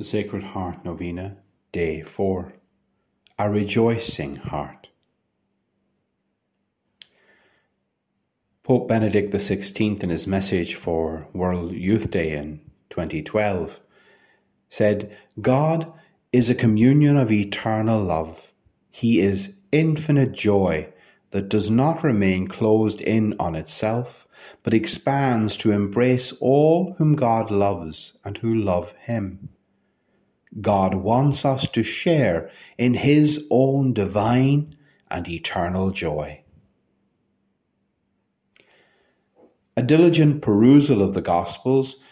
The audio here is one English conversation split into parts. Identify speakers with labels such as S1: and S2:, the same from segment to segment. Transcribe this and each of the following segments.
S1: The Sacred Heart Novena, Day 4. A Rejoicing Heart. Pope Benedict XVI, in his message for World Youth Day in 2012, said, God is a communion of eternal love. He is infinite joy that does not remain closed in on itself, but expands to embrace all whom God loves and who love Him. God wants us to share in His own divine and eternal joy. A diligent perusal of the Gospels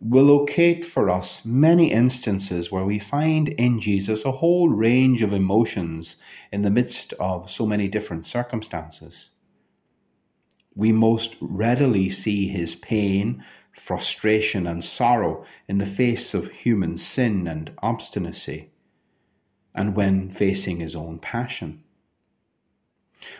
S1: will locate for us many instances where we find in Jesus a whole range of emotions in the midst of so many different circumstances. We most readily see his pain frustration, and sorrow in the face of human sin and obstinacy, and when facing his own passion.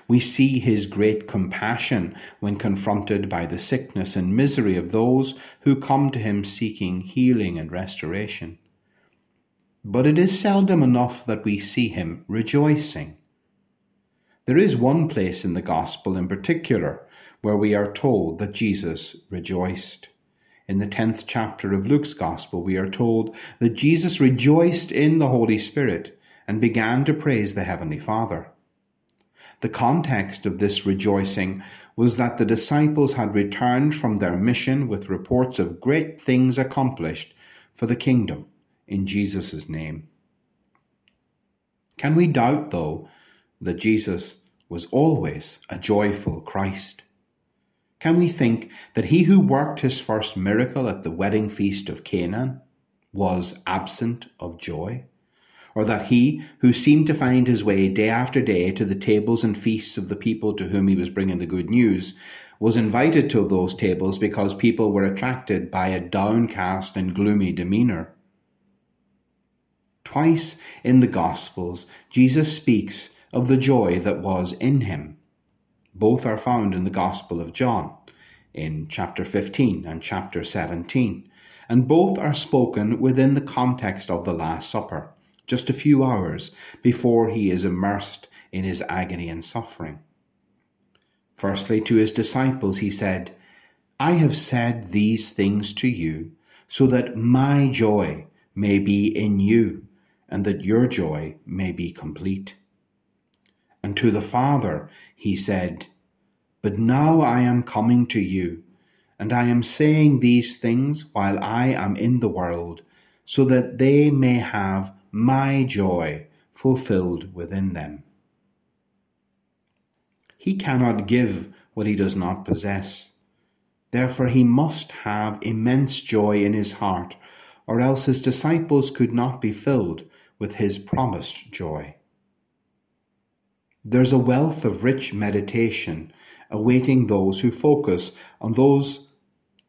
S1: We see his great compassion when confronted by the sickness and misery of those who come to him seeking healing and restoration. But it is seldom enough that we see him rejoicing. There is one place in the Gospel in particular where we are told that Jesus rejoiced. In the 10th chapter of Luke's Gospel, we are told that Jesus rejoiced in the Holy Spirit and began to praise the Heavenly Father. The context of this rejoicing was that the disciples had returned from their mission with reports of great things accomplished for the kingdom in Jesus' name. Can we doubt, though, that Jesus was always a joyful Christ? Can we think that he who worked his first miracle at the wedding feast of Cana was absent of joy? Or that he who seemed to find his way day after day to the tables and feasts of the people to whom he was bringing the good news was invited to those tables because people were attracted by a downcast and gloomy demeanour? Twice in the Gospels, Jesus speaks of the joy that was in him both are found in the Gospel of John, in chapter 15 and chapter 17, and both are spoken within the context of the Last Supper, just a few hours before he is immersed in his agony and suffering. Firstly, to his disciples, he said, I have said these things to you so that my joy may be in you and that your joy may be complete. And to the Father he said, But now I am coming to you, and I am saying these things while I am in the world, so that they may have my joy fulfilled within them. He cannot give what he does not possess. Therefore, he must have immense joy in his heart, or else his disciples could not be filled with his promised joy. There's a wealth of rich meditation awaiting those who focus on those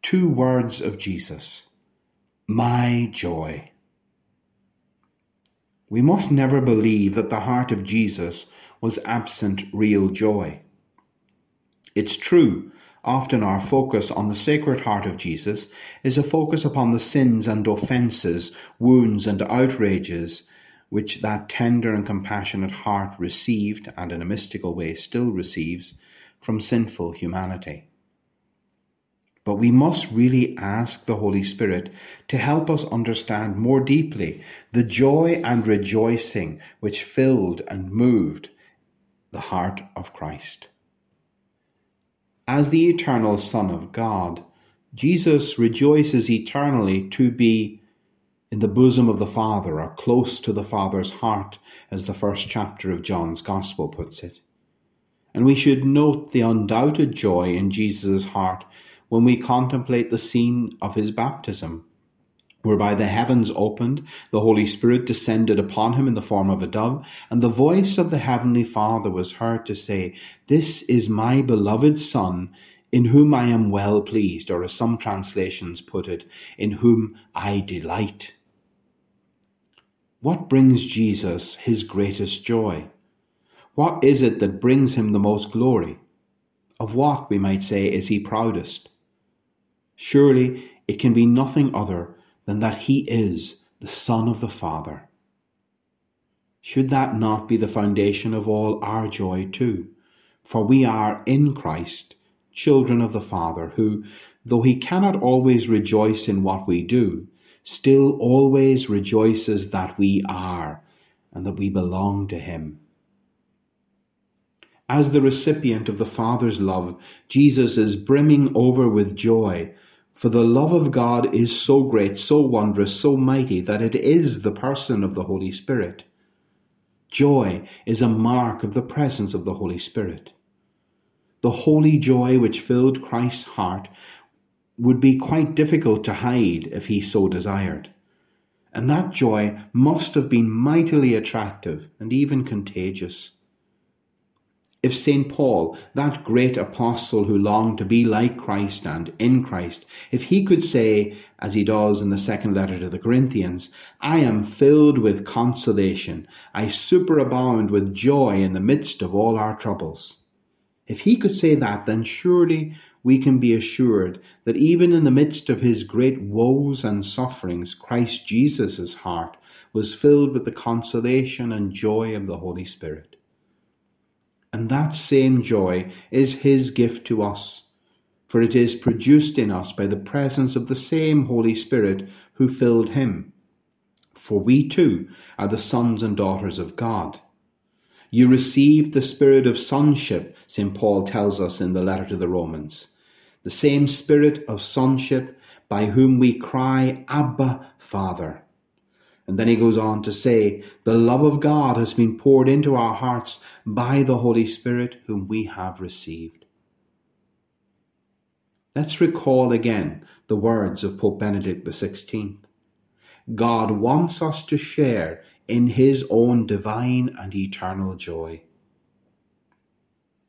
S1: two words of Jesus my joy. We must never believe that the heart of Jesus was absent real joy. It's true, often our focus on the Sacred Heart of Jesus is a focus upon the sins and offences, wounds and outrages which that tender and compassionate heart received, and in a mystical way still receives, from sinful humanity. But we must really ask the Holy Spirit to help us understand more deeply the joy and rejoicing which filled and moved the heart of Christ. As the eternal Son of God, Jesus rejoices eternally to be in the bosom of the Father or close to the Father's heart, as the first chapter of John's Gospel puts it. And we should note the undoubted joy in Jesus' heart when we contemplate the scene of his baptism, whereby the heavens opened, the Holy Spirit descended upon him in the form of a dove, and the voice of the Heavenly Father was heard to say, This is my beloved Son, in whom I am well pleased, or as some translations put it, in whom I delight. What brings Jesus his greatest joy? What is it that brings him the most glory? Of what, we might say, is he proudest? Surely it can be nothing other than that he is the Son of the Father. Should that not be the foundation of all our joy too? For we are in Christ, children of the Father, who, though he cannot always rejoice in what we do, still always rejoices that we are and that we belong to him. As the recipient of the Father's love, Jesus is brimming over with joy, for the love of God is so great, so wondrous, so mighty that it is the person of the Holy Spirit. Joy is a mark of the presence of the Holy Spirit. The holy joy which filled Christ's heart would be quite difficult to hide if he so desired. And that joy must have been mightily attractive and even contagious. If St. Paul, that great apostle who longed to be like Christ and in Christ, if he could say, as he does in the second letter to the Corinthians, I am filled with consolation, I superabound with joy in the midst of all our troubles. If he could say that, then surely we can be assured that even in the midst of his great woes and sufferings, Christ Jesus' heart was filled with the consolation and joy of the Holy Spirit. And that same joy is his gift to us, for it is produced in us by the presence of the same Holy Spirit who filled him. For we too are the sons and daughters of God. You received the spirit of sonship, St. Paul tells us in the letter to the Romans. The same spirit of sonship by whom we cry, Abba, Father. And then he goes on to say, The love of God has been poured into our hearts by the Holy Spirit whom we have received. Let's recall again the words of Pope Benedict XVI. God wants us to share in his own divine and eternal joy.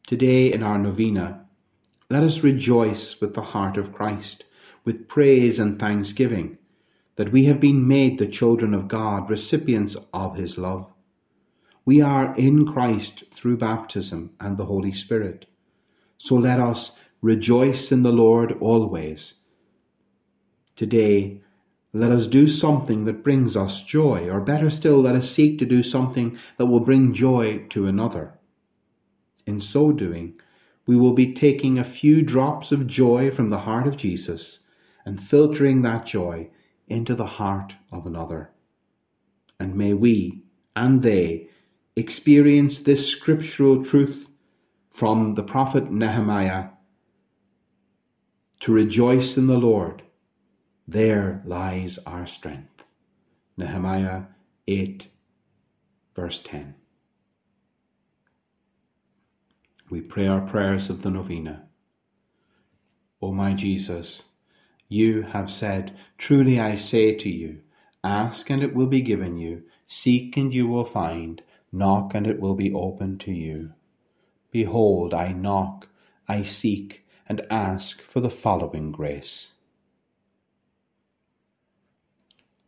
S1: Today in our novena, let us rejoice with the heart of Christ, with praise and thanksgiving that we have been made the children of God, recipients of his love. We are in Christ through baptism and the Holy Spirit. So let us rejoice in the Lord always. Today, let us do something that brings us joy, or better still, let us seek to do something that will bring joy to another. In so doing, we will be taking a few drops of joy from the heart of Jesus and filtering that joy into the heart of another. And may we and they experience this scriptural truth from the prophet Nehemiah to rejoice in the Lord. There lies our strength. Nehemiah 8, verse 10. We pray our prayers of the novena. O my Jesus, you have said, Truly I say to you, Ask and it will be given you, seek and you will find, knock and it will be opened to you. Behold, I knock, I seek, and ask for the following grace.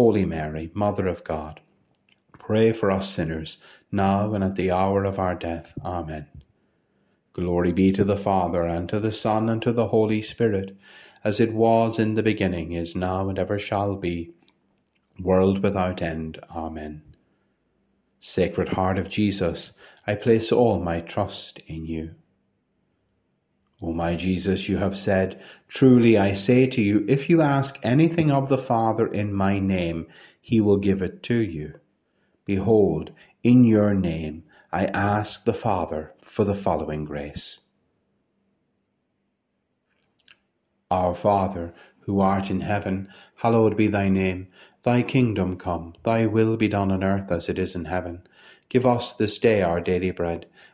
S1: Holy Mary, Mother of God, pray for us sinners, now and at the hour of our death. Amen. Glory be to the Father, and to the Son, and to the Holy Spirit, as it was in the beginning, is now, and ever shall be, world without end. Amen. Sacred Heart of Jesus, I place all my trust in you. O my Jesus, you have said, Truly I say to you, if you ask anything of the Father in my name, he will give it to you. Behold, in your name I ask the Father for the following grace. Our Father, who art in heaven, hallowed be thy name. Thy kingdom come, thy will be done on earth as it is in heaven. Give us this day our daily bread,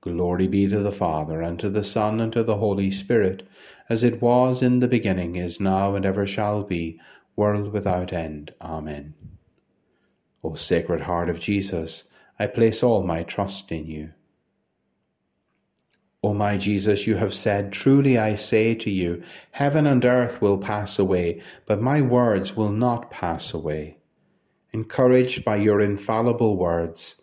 S1: Glory be to the Father, and to the Son, and to the Holy Spirit, as it was in the beginning, is now, and ever shall be, world without end. Amen. O Sacred Heart of Jesus, I place all my trust in you. O my Jesus, you have said, Truly I say to you, heaven and earth will pass away, but my words will not pass away. Encouraged by your infallible words,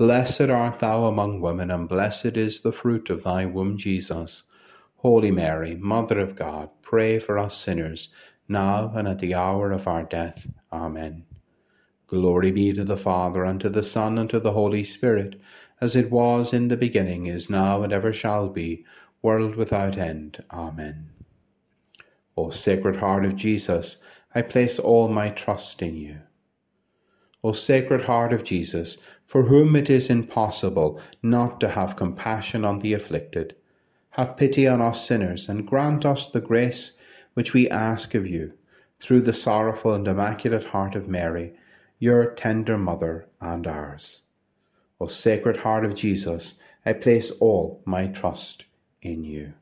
S1: Blessed art thou among women, and blessed is the fruit of thy womb, Jesus. Holy Mary, Mother of God, pray for us sinners, now and at the hour of our death. Amen. Glory be to the Father, and to the Son, and to the Holy Spirit, as it was in the beginning, is now, and ever shall be, world without end. Amen. O Sacred Heart of Jesus, I place all my trust in you. O Sacred Heart of Jesus, for whom it is impossible not to have compassion on the afflicted, have pity on us sinners, and grant us the grace which we ask of you, through the sorrowful and immaculate heart of Mary your tender mother and ours. O Sacred Heart of Jesus, I place all my trust in you.